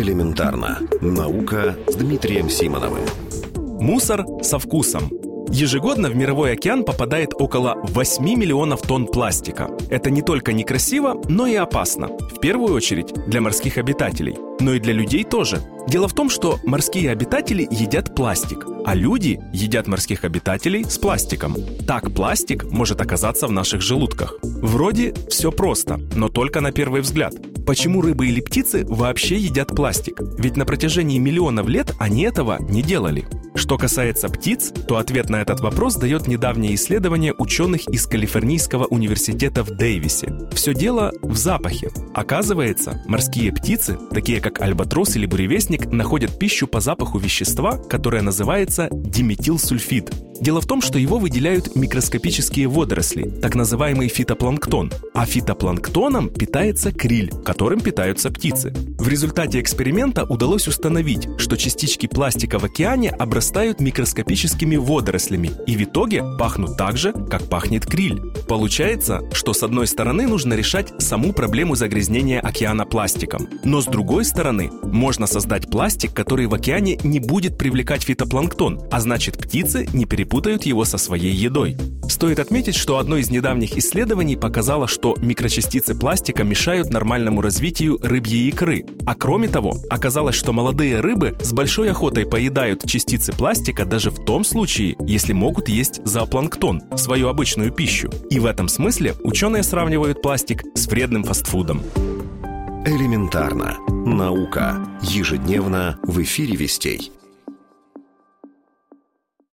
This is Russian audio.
Элементарно. Наука с Дмитрием Симоновым. Мусор со вкусом. Ежегодно в мировой океан попадает около 8 миллионов тонн пластика. Это не только некрасиво, но и опасно. В первую очередь для морских обитателей, но и для людей тоже. Дело в том, что морские обитатели едят пластик, а люди едят морских обитателей с пластиком. Так пластик может оказаться в наших желудках. Вроде все просто, но только на первый взгляд. Почему рыбы или птицы вообще едят пластик? Ведь на протяжении миллионов лет они этого не делали. Что касается птиц, то ответ на этот вопрос дает недавнее исследование ученых из Калифорнийского университета в Дэвисе. Все дело в запахе. Оказывается, морские птицы, такие как альбатрос или буревестник, находят пищу по запаху вещества, которое называется диметилсульфид. Дело в том, что его выделяют микроскопические водоросли, так называемый фитопланктон. А фитопланктоном питается криль, которым питаются птицы. В результате эксперимента удалось установить, что частички пластика в океане обрастают микроскопическими водорослями и в итоге пахнут так же, как пахнет криль. Получается, что с одной стороны нужно решать саму проблему загрязнения океана пластиком, но с другой стороны можно создать пластик, который в океане не будет привлекать фитопланктон, а значит птицы не перепутают его со своей едой. Стоит отметить, что одно из недавних исследований показало, что микрочастицы пластика мешают нормальному развитию рыбьей икры. А кроме того, оказалось, что молодые рыбы с большой охотой поедают частицы пластика даже в том случае, если могут есть зоопланктон, свою обычную пищу. И в этом смысле ученые сравнивают пластик с вредным фастфудом. Элементарно. Наука. Ежедневно в эфире «Вестей».